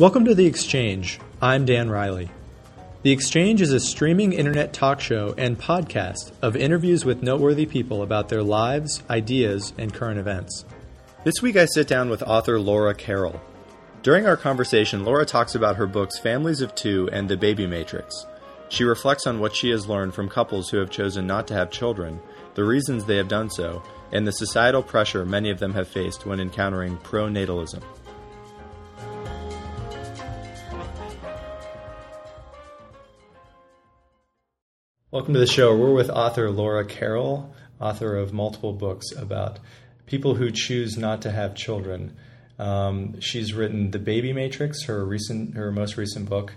Welcome to The Exchange. I'm Dan Riley. The Exchange is a streaming internet talk show and podcast of interviews with noteworthy people about their lives, ideas, and current events. This week I sit down with author Laura Carroll. During our conversation, Laura talks about her books Families of Two and The Baby Matrix. She reflects on what she has learned from couples who have chosen not to have children, the reasons they have done so, and the societal pressure many of them have faced when encountering pronatalism. Welcome to the show. We're with author Laura Carroll, author of multiple books about people who choose not to have children. Um, she's written The Baby Matrix, her recent, her most recent book,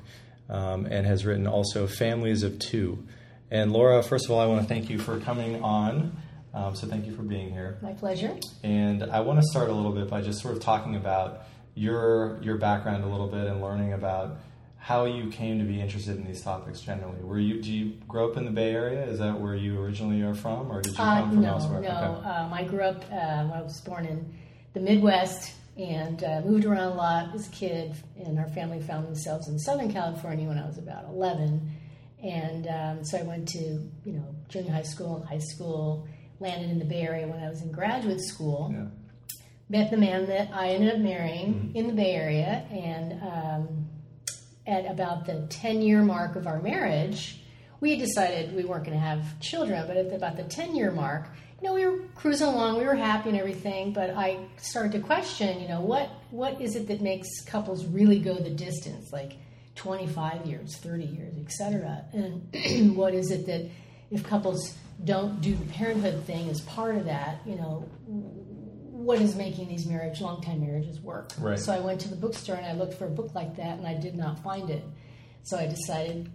um, and has written also Families of Two. And Laura, first of all, I want to thank you for coming on. Um, so thank you for being here. My pleasure. And I want to start a little bit by just sort of talking about your your background a little bit and learning about how you came to be interested in these topics generally. Were you do you grow up in the Bay Area? Is that where you originally are from, or did you Uh, come from no, elsewhere? no. Okay. Um, I grew up. Um, I was born in the Midwest and uh, moved around a lot as a kid. And our family found themselves in Southern California when I was about eleven. And um, so I went to you know junior high school, high school. Landed in the Bay Area when I was in graduate school. Yeah. met the man that I ended up marrying Mm-hmm. in the Bay Area, and um, at about the 10 year mark of our marriage, we decided we weren't going to have children, but at about the 10 year mark, you know, we were cruising along, we were happy and everything, but I started to question, you know, what, what is it that makes couples really go the distance, like 25 years, 30 years, etc. And what is it that if couples don't do the parenthood thing as part of that, you know, what is making these marriage, long time marriages work? Right. So I went to the bookstore and I looked for a book like that and I did not find it. So I decided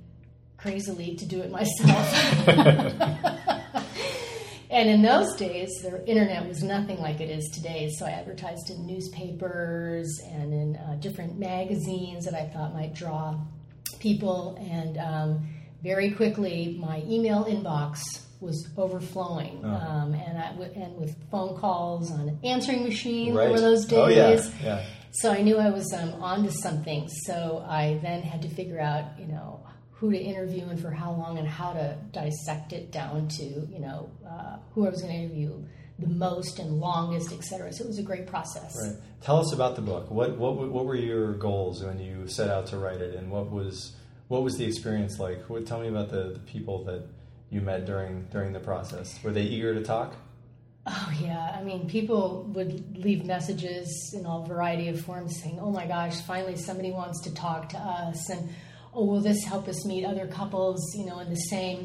crazily to do it myself. and in those days, the internet was nothing like it is today. So I advertised in newspapers and in uh, different magazines that I thought might draw people. And um, very quickly, my email inbox was overflowing, um, and I w- and with phone calls on answering machine Right. over those days. Oh yeah. Yeah. So I knew I was um, onto something. So I then had to figure out, you know, who to interview and for how long and how to dissect it down to, you know, uh, who I was going to interview the most and longest, et cetera. So it was a great process. Right. Tell us about the book. What what what were your goals when you set out to write it, and what was what was the experience like? What, tell me about the, the people that you met during during the process. Were they eager to talk? Oh yeah, I mean, people would leave messages in all variety of forms saying, "Oh my gosh, finally somebody wants to talk to us," and "Oh, will this help us meet other couples, you know, in the same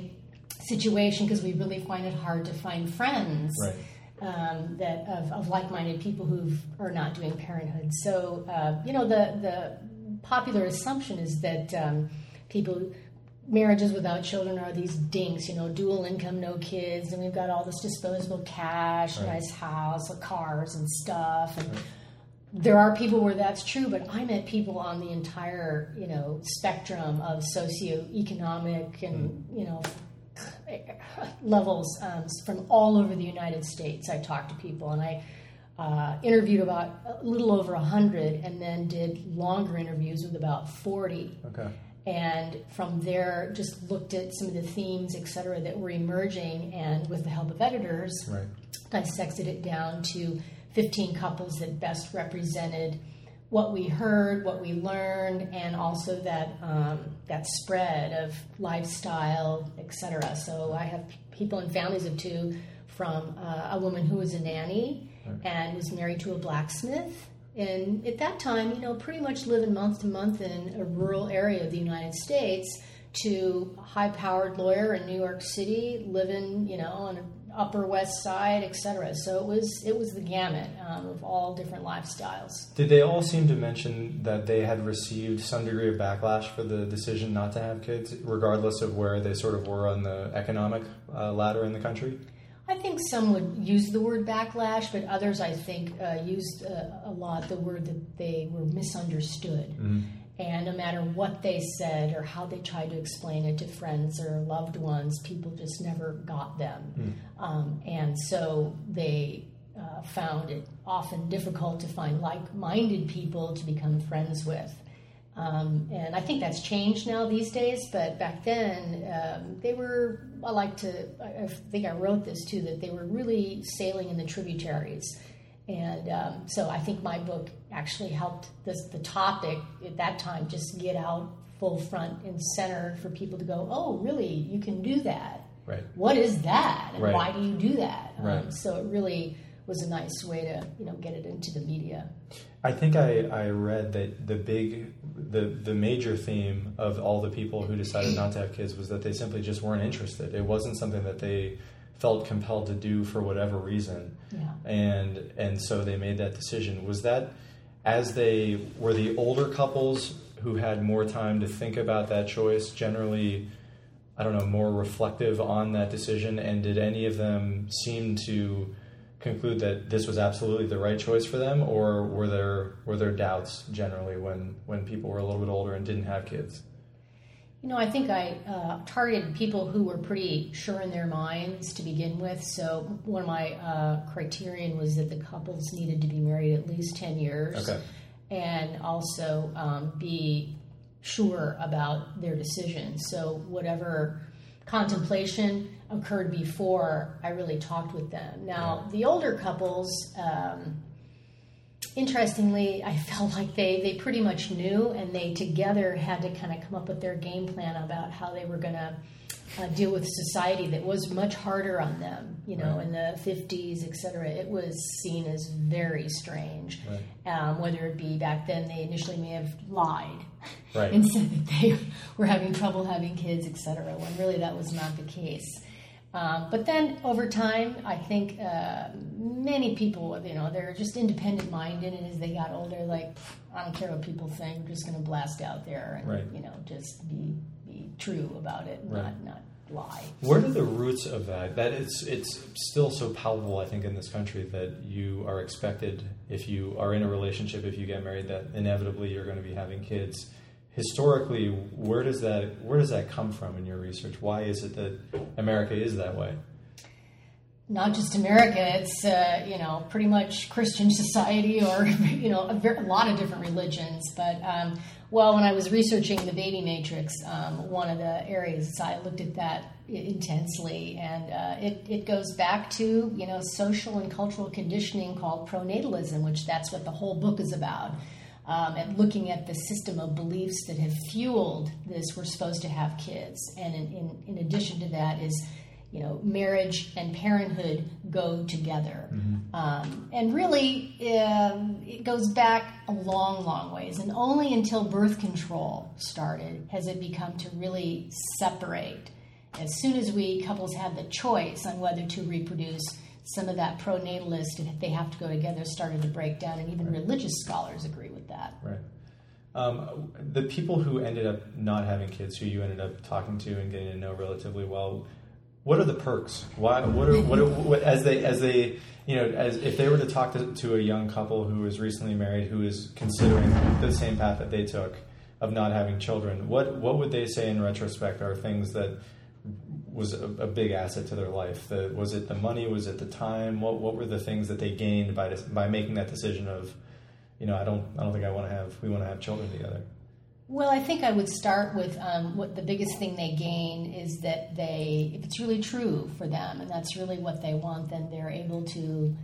situation?" Because we really find it hard to find friends Right. um, that of, of like-minded people who are not doing parenthood. So, uh, you know, the the popular assumption is that um, people marriages without children are these dinks, you know, dual income, no kids, and we've got all this disposable cash, Right. nice house, cars, and stuff. And there are people where that's true, but I met people on the entire, you know, spectrum of socioeconomic and, you know, levels um, from all over the United States. I talked to people and I uh, interviewed about a little over 100 and then did longer interviews with about 40 Okay. And from there just looked at some of the themes et cetera that were emerging and with the help of editors Right. dissected it down to 15 couples that best represented what we heard, what we learned, and also that um, that spread of lifestyle, etc. So I have p- people in families of two from uh, a woman who was a nanny and was married to a blacksmith. And at that time, you know, pretty much living month to month in a rural area of the United States to a high-powered lawyer in New York City, living, you know, on Upper West Side, etc. So it was it was the gamut um, of all different lifestyles. Did they all seem to mention that they had received some degree of backlash for the decision not to have kids, regardless of where they sort of were on the economic uh, ladder in the country? I think some would use the word backlash, but others, I think, uh, used uh, a lot the word that they were misunderstood. And no matter what they said or how they tried to explain it to friends or loved ones, people just never got them. Um, and so they uh, found it often difficult to find like minded people to become friends with. Um, and I think that's changed now these days, but back then um, they were, I like to, I think I wrote this too, that they were really sailing in the tributaries. And um, so I think my book actually helped this, the topic at that time just get out full front and center for people to go, oh, really, you can do that. Right. What is that? And Right. why do you do that? Right. Um, so it really was a nice way to, you know, get it into the media. I think I, I read that the big the the major theme of all the people who decided not to have kids was that they simply just weren't interested. It wasn't something that they felt compelled to do for whatever reason. Yeah. And and so they made that decision. Was that as they were the older couples who had more time to think about that choice generally I don't know more reflective on that decision and did any of them seem to conclude that this was absolutely the right choice for them or were there were there doubts generally when when people were a little bit older and didn't have kids You know, I think I uh, targeted people who were pretty sure in their minds to begin with. So one of my uh, criterion was that the couples needed to be married at least ten years, Okay. and also um, be sure about their decision. So whatever contemplation occurred before, I really talked with them. Now the older couples. Um, interestingly, I felt like they, they pretty much knew, and they together had to kind of come up with their game plan about how they were going to uh, deal with society that was much harder on them. You know, Right. in the 50s, et cetera, it was seen as very strange. Right. Um, whether it be back then, they initially may have lied Right. and said that they were having trouble having kids, et cetera, when really that was not the case. Um, but then over time, I think uh, many people, you know, they're just independent minded, and as they got older, like, I don't care what people think, I'm just going to blast out there and, Right. you know, just be, be true about it, Right. not, not lie. Where are the roots of that? That it's it's still so palpable, I think, in this country that you are expected if you are in a relationship, if you get married, that inevitably you're going to be having kids. Historically, where does that where does that come from in your research? Why is it that America is that way? not just America, it's uh, you know pretty much Christian society or you know a, a lot of different religions. But um, well, when I was researching the baby matrix, um, one of the areas I looked at that intensely, and uh, it it goes back to you know social and cultural conditioning called pronatalism, which that's what the whole book is about. Um, and looking at the system of beliefs that have fueled this, we're supposed to have kids, and in, in, in addition to that is you know, marriage and parenthood go together. Um, and really, um, it goes back a long, long ways. And only until birth control started has it become to really separate. As soon as we couples had the choice on whether to reproduce, some of that pronatalist, if they have to go together, started to break down. And even religious scholars agree with that. Right. Um, the people who ended up not having kids, who you ended up talking to and getting to know relatively well, what are the perks? Why? What are what, are, what as they as they you know as if they were to talk to, to a young couple who is recently married who is considering the same path that they took of not having children, what what would they say in retrospect are things that was a, a big asset to their life? The, was it the money? Was it the time? What what were the things that they gained by by making that decision of you know, I don't, I don't think I want to have, we want to have children together. Well, I think I would start with um, what the biggest thing they gain is that they, if it's really true for them, and that's really what they want, then they're able to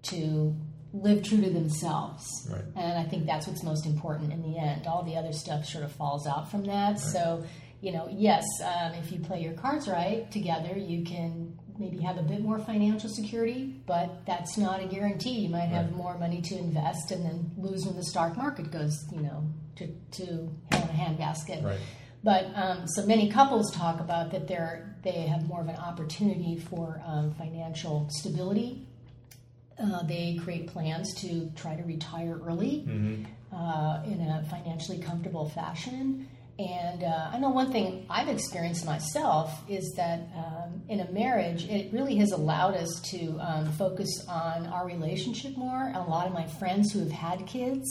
to live true to themselves. Right. And I think that's what's most important in the end. All the other stuff sort of falls out from that. So, you know, yes, um, if you play your cards right together, you can maybe have a bit more financial security, but that's not a guarantee. You might have Right. more money to invest and then lose when the stock market goes, you know, to, to hell in a handbasket. Right. But um, so many couples talk about that they're they have more of an opportunity for um, financial stability. Uh, they create plans to try to retire early uh, in a financially comfortable fashion. And uh, I know one thing I've experienced myself is that um, in a marriage, it really has allowed us to um, focus on our relationship more. A lot of my friends who have had kids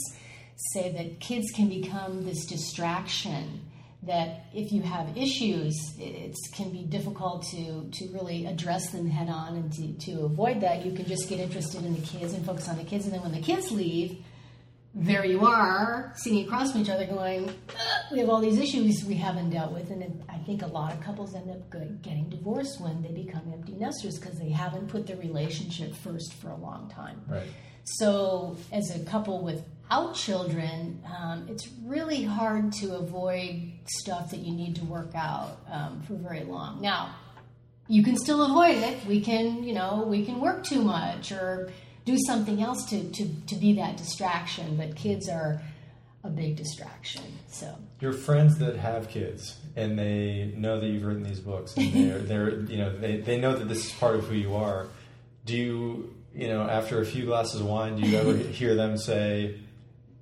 say that kids can become this distraction that if you have issues, it can be difficult to, to really address them head on. And to, to avoid that, you can just get interested in the kids and focus on the kids. And then when the kids leave, there you are sitting across from each other going, we have all these issues we haven't dealt with. And I think a lot of couples end up getting divorced when they become empty nesters because they haven't put the relationship first for a long time. Right. So, as a couple without children, um, it's really hard to avoid stuff that you need to work out um, for very long. Now, you can still avoid it. We can, you know, we can work too much or do something else to, to, to be that distraction. But kids are a big distraction. So your friends that have kids and they know that you've written these books and they're, they're you know they, they know that this is part of who you are. Do you you know after a few glasses of wine do you ever hear them say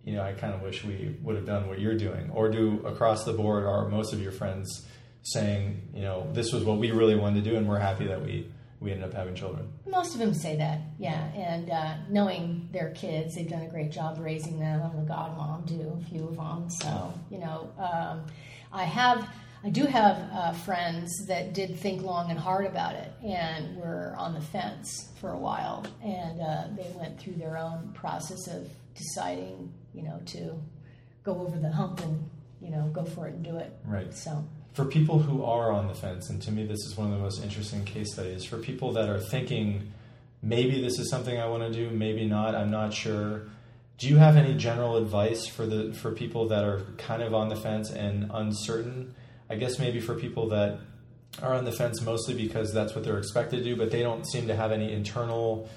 you know I kind of wish we would have done what you're doing or do across the board are most of your friends saying, you know, this was what we really wanted to do, and we're happy that we we ended up having children. Most of them say that, yeah. And uh, knowing their kids, they've done a great job raising them. I'm a godmom too, a few of them. So you know, um, I have. I do have uh, friends that did think long and hard about it and were on the fence for a while, and uh, they went through their own process of deciding, you know, to go over the hump and you know go for it and do it. Right. So for people who are on the fence, and to me, this is one of the most interesting case studies, for people that are thinking, maybe this is something I want to do, maybe not, I'm not sure. Do you have any general advice for the for people that are kind of on the fence and uncertain? I guess maybe for people that are on the fence mostly because that's what they're expected to do, but they don't seem to have any internal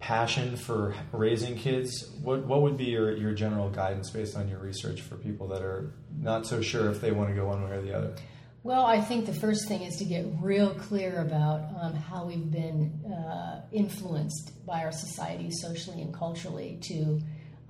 passion for raising kids, what what would be your, your general guidance based on your research for people that are not so sure if they want to go one way or the other? Well, I think the first thing is to get real clear about um, how we've been uh, influenced by our society, socially and culturally, to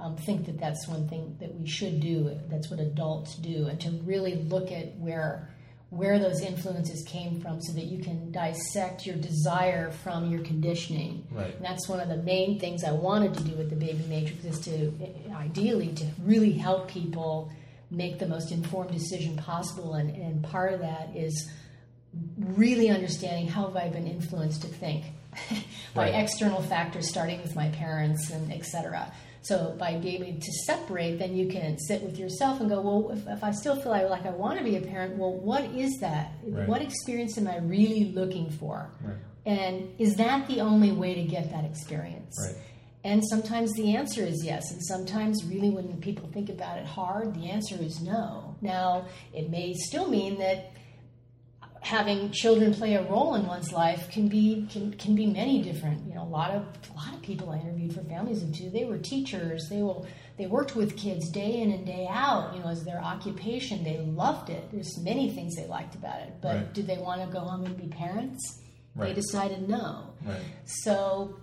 um, think that that's one thing that we should do. That's what adults do, and to really look at where where those influences came from so that you can dissect your desire from your conditioning. Right. And that's one of the main things I wanted to do with the baby matrix is to ideally to really help people make the most informed decision possible and, and part of that is really understanding how have I been influenced to think by right. external factors starting with my parents and etc. So by being able to separate, then you can sit with yourself and go, well, if, if I still feel like I want to be a parent, well, what is that? Right. What experience am I really looking for? Right. And is that the only way to get that experience? Right. And sometimes the answer is yes, and sometimes really when people think about it hard, the answer is no. Now, it may still mean that having children play a role in one's life can be can, can be many different you know a lot of a lot of people i interviewed for families of two they were teachers they will they worked with kids day in and day out you know as their occupation they loved it there's many things they liked about it but right. did they want to go home and be parents right. they decided no right. so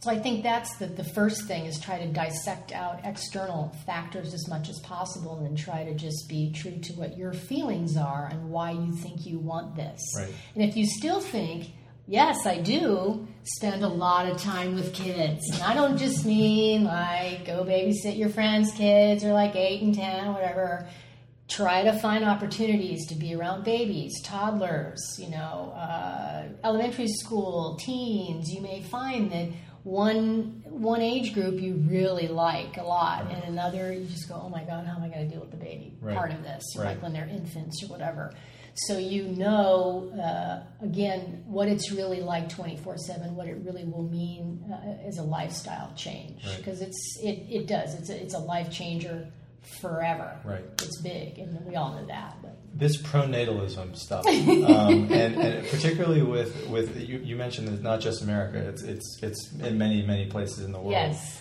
so I think that's the, the first thing is try to dissect out external factors as much as possible and then try to just be true to what your feelings are and why you think you want this. Right. And if you still think, yes, I do spend a lot of time with kids. And I don't just mean like go babysit your friends' kids or like eight and ten or whatever. Try to find opportunities to be around babies, toddlers, you know, uh, elementary school, teens. You may find that one one age group you really like a lot, right. and another you just go, oh my god, how am I going to deal with the baby right. part of this, right. like when they're infants or whatever. So you know, uh, again, what it's really like twenty four seven, what it really will mean uh, as a lifestyle change, because it's it, it does it's a, it's a life changer forever. Right, it's big, and we all know that. But this pronatalism stuff, um, and, and, particularly with with you, you mentioned it's not just America; it's it's it's in many many places in the world. Yes.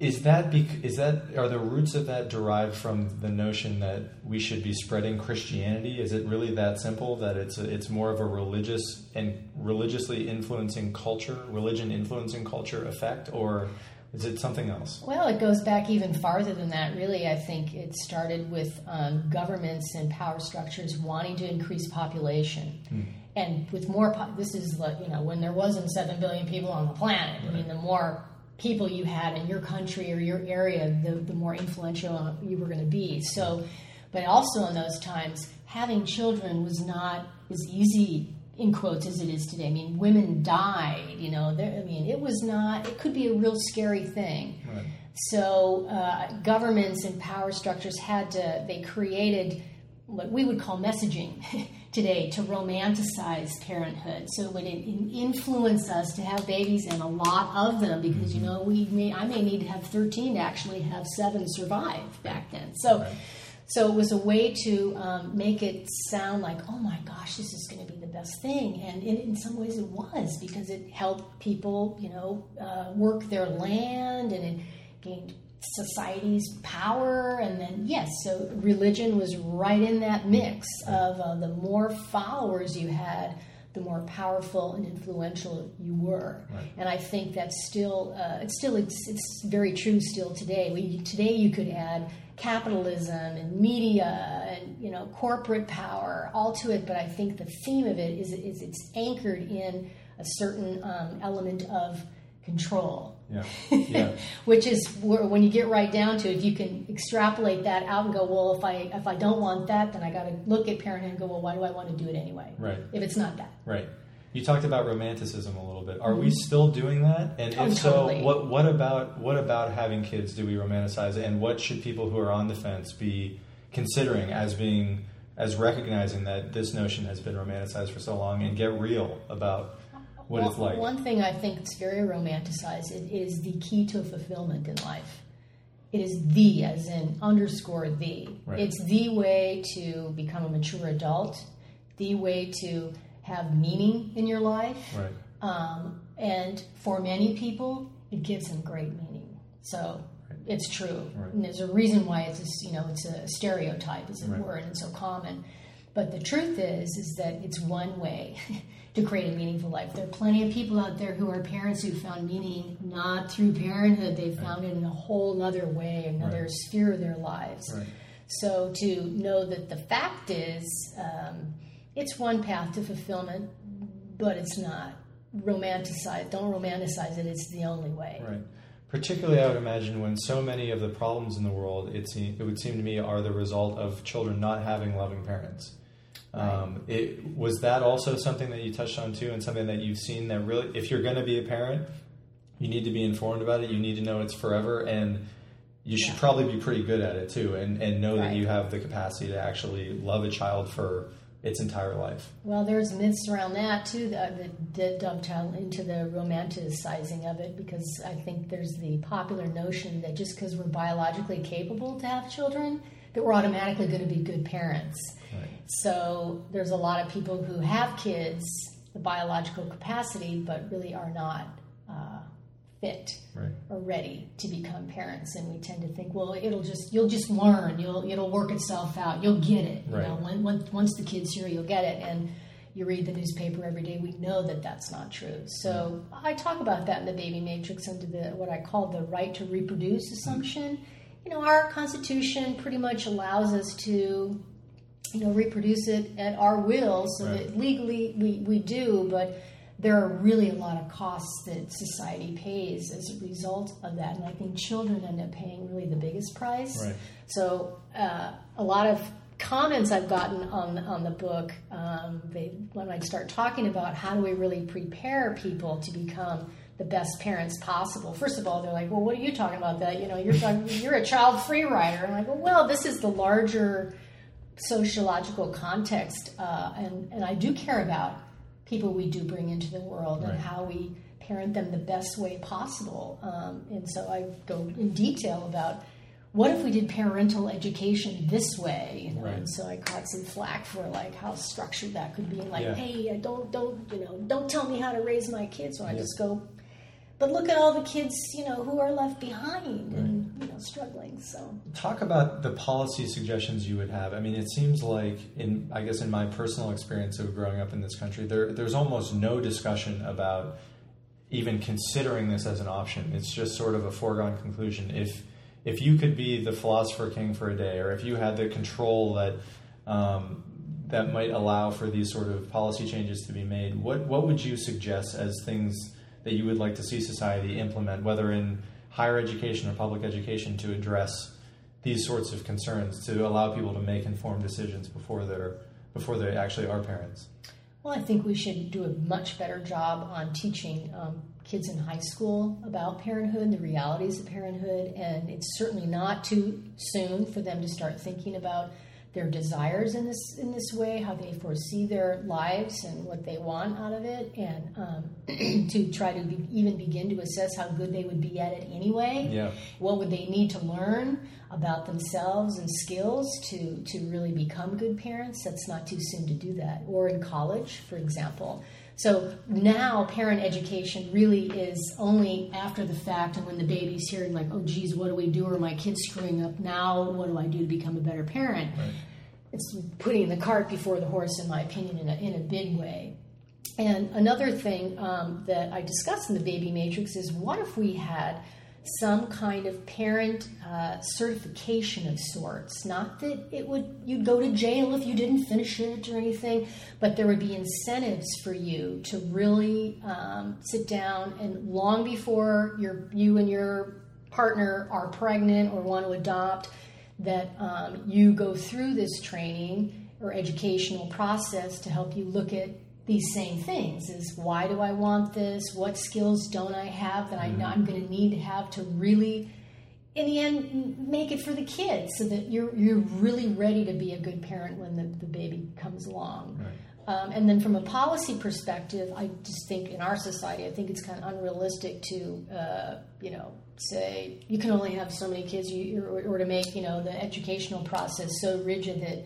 Is that bec- is that are the roots of that derived from the notion that we should be spreading Christianity? Is it really that simple that it's a, it's more of a religious and religiously influencing culture, religion influencing culture effect, or is it something else? Well, it goes back even farther than that, really. I think it started with um, governments and power structures wanting to increase population. Hmm. And with more, po- this is like, you know, when there wasn't 7 billion people on the planet. Right. I mean, the more people you had in your country or your area, the, the more influential you were going to be. So, but also in those times, having children was not as easy in quotes as it is today. I mean, women died. You know, there, I mean, it was not. It could be a real scary thing. Right. So uh, governments and power structures had to, they created what we would call messaging today to romanticize parenthood. So it would influence us to have babies and a lot of them because, you know, we may, I may need to have 13 to actually have seven survive back then. So, right. So it was a way to um, make it sound like, oh my gosh, this is going to be the best thing. And in, in, some ways it was because it helped people, you know, uh, work their land and it gained society's power and then yes so religion was right in that mix of uh, the more followers you had the more powerful and influential you were right. and i think that's still uh, it's still it's, it's, very true still today we, today you could add capitalism and media and you know corporate power all to it but i think the theme of it is, is it's anchored in a certain um, element of control. Yeah. yeah. Which is where, when you get right down to it, you can extrapolate that out and go, well, if I if I don't want that, then I got to look at parenthood and go, well, why do I want to do it anyway? Right. If it's not that. Right. You talked about romanticism a little bit. Are mm-hmm. we still doing that? And oh, if totally. so, what what about what about having kids do we romanticize? And what should people who are on the fence be considering as being as recognizing that this notion has been romanticized for so long and get real about what well, it's like. One thing I think is very romanticized it is the key to fulfillment in life. It is the, as in underscore the. Right. It's the way to become a mature adult, the way to have meaning in your life. Right. Um, and for many people, it gives them great meaning. So right. it's true. Right. And there's a reason why it's a, you know it's a stereotype, as it were, and it's so common. But the truth is, is that it's one way. to create a meaningful life. There are plenty of people out there who are parents who found meaning not through parenthood, they found it in a whole other way, another right. sphere of their lives. Right. So to know that the fact is, um, it's one path to fulfillment, but it's not romanticized. Don't romanticize it. It's the only way. Right. Particularly, I would imagine when so many of the problems in the world, it, seem, it would seem to me, are the result of children not having loving parents. Um, it was that also something that you touched on too, and something that you've seen that really, if you're going to be a parent, you need to be informed about it. You need to know it's forever, and you should yeah. probably be pretty good at it too, and and know right. that you have the capacity to actually love a child for its entire life. Well, there's myths around that too that, that dovetail into the romanticizing of it because I think there's the popular notion that just because we're biologically capable to have children, that we're automatically going to be good parents. Right. So there's a lot of people who have kids, the biological capacity, but really are not uh, fit right. or ready to become parents. And we tend to think, well, it'll just you'll just learn, you'll it'll work itself out, you'll get it. You right. know, when, when, once the kid's here, you'll get it. And you read the newspaper every day, we know that that's not true. So I talk about that in the baby matrix under the what I call the right to reproduce assumption. Mm-hmm. You know, our Constitution pretty much allows us to you know, reproduce it at our will, so right. that legally we, we do, but there are really a lot of costs that society pays as a result of that. And I think children end up paying really the biggest price. Right. So uh, a lot of comments I've gotten on on the book, um, they, when I start talking about how do we really prepare people to become the best parents possible. First of all, they're like, "Well, what are you talking about? That you know, you're talking, you're a child free rider." I'm like, "Well, well, this is the larger sociological context, uh, and, and I do care about people we do bring into the world right. and how we parent them the best way possible. Um, and so I go in detail about what if we did parental education this way, you know? Right. And so I caught some flack for like how structured that could be, like, yeah. hey, don't don't you know, don't tell me how to raise my kids. So I yeah. just go but look at all the kids, you know, who are left behind right. and you know struggling. So talk about the policy suggestions you would have. I mean, it seems like in I guess in my personal experience of growing up in this country, there there's almost no discussion about even considering this as an option. It's just sort of a foregone conclusion. If if you could be the philosopher king for a day, or if you had the control that um, that might allow for these sort of policy changes to be made, what what would you suggest as things that you would like to see society implement, whether in higher education or public education, to address these sorts of concerns, to allow people to make informed decisions before they're before they actually are parents? Well, I think we should do a much better job on teaching um, kids in high school about parenthood, the realities of parenthood, and it's certainly not too soon for them to start thinking about their desires in this in this way, how they foresee their lives and what they want out of it, and um, to try to be, even begin to assess how good they would be at it anyway. Yeah. What would they need to learn about themselves and skills to to really become good parents? That's not too soon to do that. Or in college, for example. So now parent education really is only after the fact and when the baby's here and like, oh geez, what do we do? Or my kid's screwing up now, what do I do to become a better parent? Right. It's putting the cart before the horse, in my opinion, in a, in a big way. And another thing um, that I discussed in the baby matrix is what if we had some kind of parent uh, certification of sorts. Not that it would you'd go to jail if you didn't finish it or anything, but there would be incentives for you to really um, sit down and long before your you and your partner are pregnant or want to adopt, that um, you go through this training or educational process to help you look at these same things is why do i want this? What skills don't i have that i know i'm going to need to have to really in the end make it for the kids so that you're you're really ready to be a good parent when the, the baby comes along. Right. um, and then from a policy perspective i just think in our society i think it's kind of unrealistic to uh, you know say you can only have so many kids you, or, or to make you know the educational process so rigid that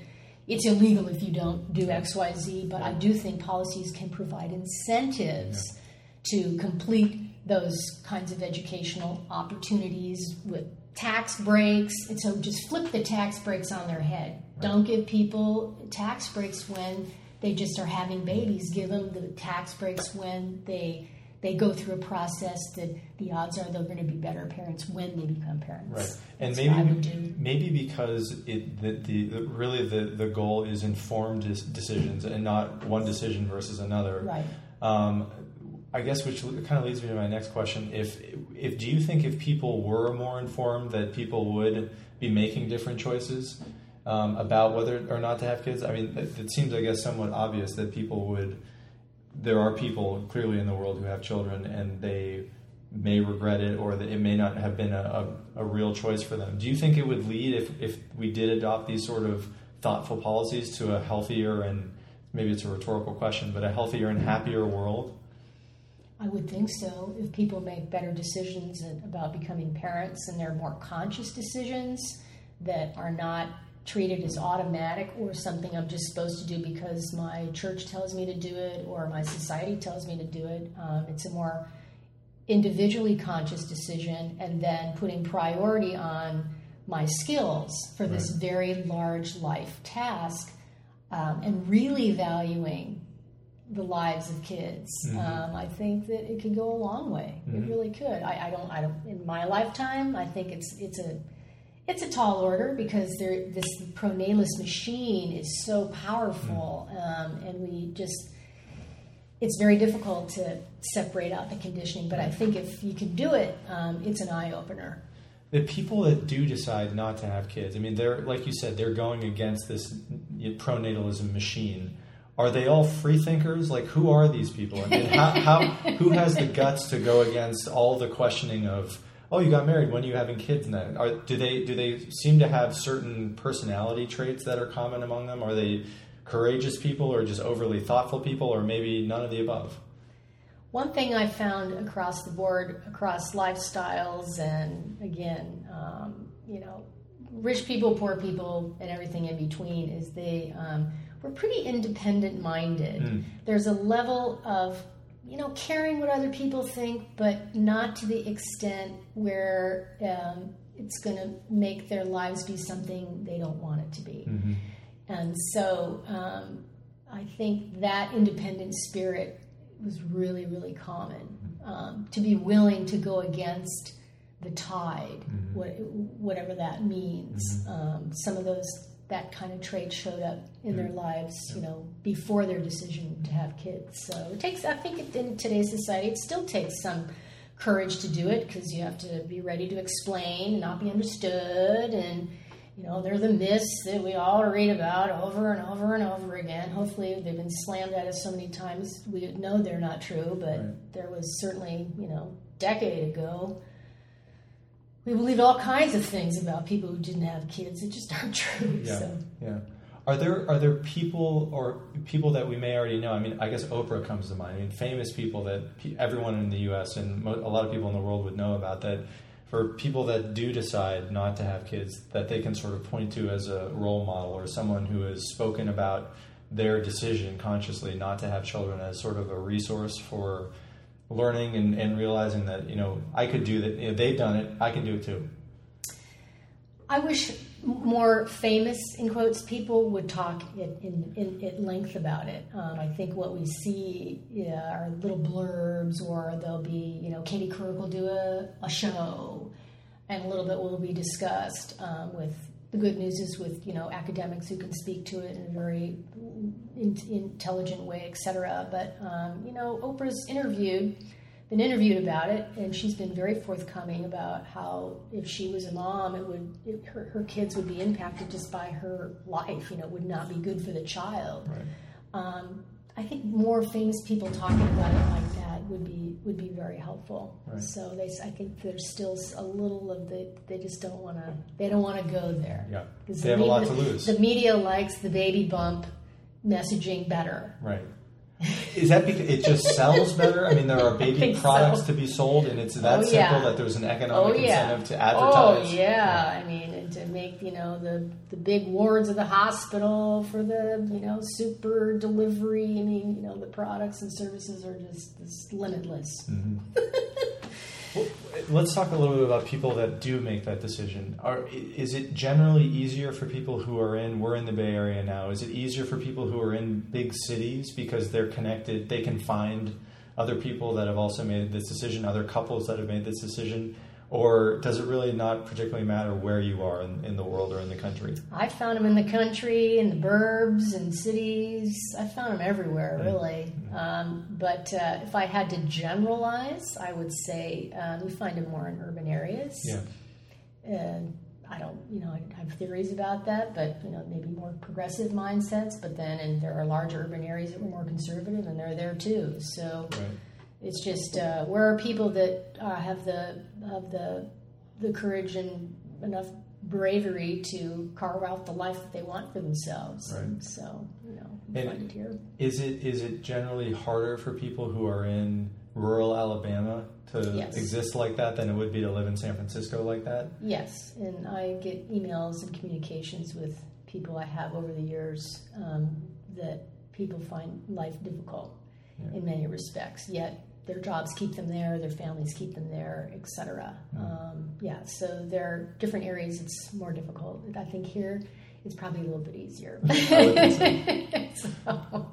it's illegal if you don't do X, Y, Z, but I do think policies can provide incentives to complete those kinds of educational opportunities with tax breaks. And so just flip the tax breaks on their head. Don't give people tax breaks when they just are having babies. Give them the tax breaks when they they go through a process that the odds are they're going to be better parents when they become parents. Right, and That's what I would maybe do. maybe because it the, the, the really the, the goal is informed decisions and not one decision versus another. Right. Um, I guess which kind of leads me to my next question. If if do you think if people were more informed that people would be making different choices um, about whether or not to have kids? I mean, it, it seems I guess somewhat obvious that people would. There are people clearly in the world who have children and they may regret it or that it may not have been a, a, a real choice for them. Do you think it would lead if if we did adopt these sort of thoughtful policies to a healthier and maybe it's a rhetorical question, but a healthier and happier world? I would think so. If people make better decisions about becoming parents and they're more conscious decisions that are not treated as automatic or something I'm just supposed to do because my church tells me to do it or my society tells me to do it, um, it's a more individually conscious decision and then putting priority on my skills for this Right. very large life task um, and really valuing the lives of kids. Mhm. Um, I think that it could go a long way. Mhm. It really could. I, I don't. I don't. In my lifetime, I think it's it's a it's a tall order because there this pronatalist machine is so powerful, um, and we just it's very difficult to separate out the conditioning. But I think if you can do it, um, it's an eye opener. The people that do decide not to have kids, I mean, they're like you said, they're going against this pronatalism machine. Are they all free thinkers? Like, who are these people? I mean, how, how who has the guts to go against all the questioning of, oh, you got married, when are you having kids? And that are, do they do they seem to have certain personality traits that are common among them? Are they courageous people, or just overly thoughtful people, or maybe none of the above? One thing I found across the board, across lifestyles, and again, um, you know, rich people, poor people, and everything in between, is they um, were pretty independent minded. Mm. There's a level of you know caring what other people think, but not to the extent where um, it's going to make their lives be something they don't want it to be. Mm-hmm. And so um, I think that independent spirit was really, really common. Um, to be willing to go against the tide, Mhm. what, whatever that means. Um, some of those, that kind of trait showed up in their mm-hmm. lives, you know, before their decision to have kids. So it takes, I think in today's society, it still takes some courage to do it because you have to be ready to explain and not be understood and you know, they're the myths that we all read about over and over and over again. Hopefully, they've been slammed at us so many times we know they're not true, but right. there was certainly, you know, decade ago. We believed all kinds of things about people who didn't have kids that just aren't true. Yeah, so. yeah. Are there are there people or people that we may already know? I mean, I guess Oprah comes to mind. I mean, famous people that everyone in the U.S. and a lot of people in the world would know about that for people that do decide not to have kids that they can sort of point to as a role model or someone who has spoken about their decision consciously not to have children as sort of a resource for learning and, and realizing that you know I could do that they've done it I can do it too I wish more famous in quotes people would talk at, in, in, in length about it. Um, I think what we see yeah, are little blurbs, or there'll be you know Katie Couric will do a, a show, and a little bit will be discussed um, with. The good news is with you know academics who can speak to it in a very in, intelligent way, etc. But um, you know Oprah's interviewed been interviewed about it, and she's been very forthcoming about how if she was a mom, it would it, her, her kids would be impacted just by her life. You know, it would not be good for the child. Right. Um, I think more famous people talking about it like that would be would be very helpful. Right. So they, I think there's still a little of the they just don't want to they don't want to go there. Yeah, they the have media, a lot to lose. The media likes the baby bump messaging better. Right. Is that because it just sells better? I mean, there are baby products so. to be sold, and it's that oh, simple yeah. that there's an oh, economic oh, yeah. incentive to oh, advertise. Oh yeah, I mean, and to make you know the the big wards of the hospital for the you know super delivery. I mean, you know, the products and services are just, just limitless. Mm-hmm. let's talk a little bit about people that do make that decision. Are, is it generally easier for people who are in, we're in the Bay Area now, is it easier for people who are in big cities because they're connected, they can find other people that have also made this decision, other couples that have made this decision? Or does it really not particularly matter where you are in, in, the world or in the country? I found them in the country, in the burbs, in cities. I found them everywhere, really. Mm-hmm. Um, but uh, if I had to generalize, I would say um, we find them more in urban areas. Yeah. And I don't, you know, I have theories about that, but you know, maybe more progressive mindsets. But then, and there are large urban areas that were more conservative, and they're there too. So. Right it's just uh, where are people that uh, have the have the the courage and enough bravery to carve out the life that they want for themselves. Right. And so you know, and find it here. Is it is it generally harder for people who are in rural Alabama to yes. exist like that than it would be to live in San Francisco like that? Yes, and I get emails and communications with people I have over the years um, that people find life difficult yeah. in many respects. Yet their jobs keep them there, their families keep them there, etc. Mm. Um, yeah, so there are different areas it's more difficult. I think here it's probably a little bit easier. so.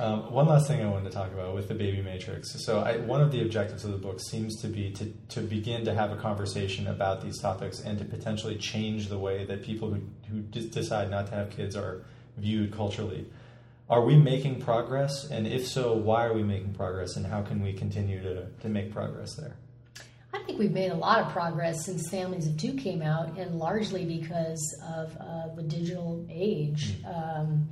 um, one last thing I wanted to talk about with the baby matrix. So, I, one of the objectives of the book seems to be to, to begin to have a conversation about these topics and to potentially change the way that people who, who decide not to have kids are viewed culturally. Are we making progress? And if so, why are we making progress? And how can we continue to, to make progress there? I think we've made a lot of progress since Families of Two came out, and largely because of uh, the digital age. Mm-hmm. Um,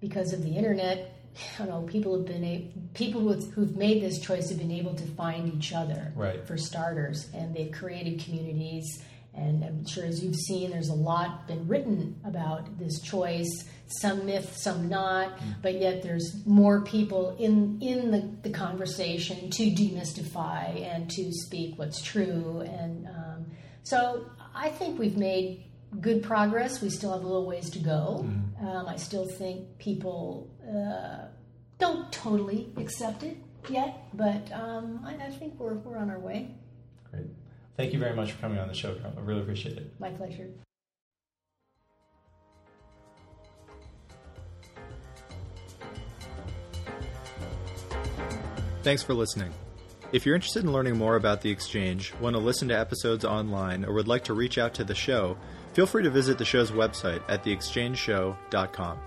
because of the internet, you know, people have been a, people with, who've made this choice have been able to find each other right. for starters, and they've created communities. And I'm sure, as you've seen, there's a lot been written about this choice some myth, some not, mm. but yet there's more people in in the, the conversation to demystify and to speak what's true. And um, so I think we've made good progress. We still have a little ways to go. Mm. Um, I still think people uh, don't totally accept it yet, but um, I, I think we're, we're on our way. Great. Thank you very much for coming on the show, Carroll. I really appreciate it. My pleasure. Thanks for listening. If you're interested in learning more about the exchange, want to listen to episodes online, or would like to reach out to the show, feel free to visit the show's website at theexchangeshow.com.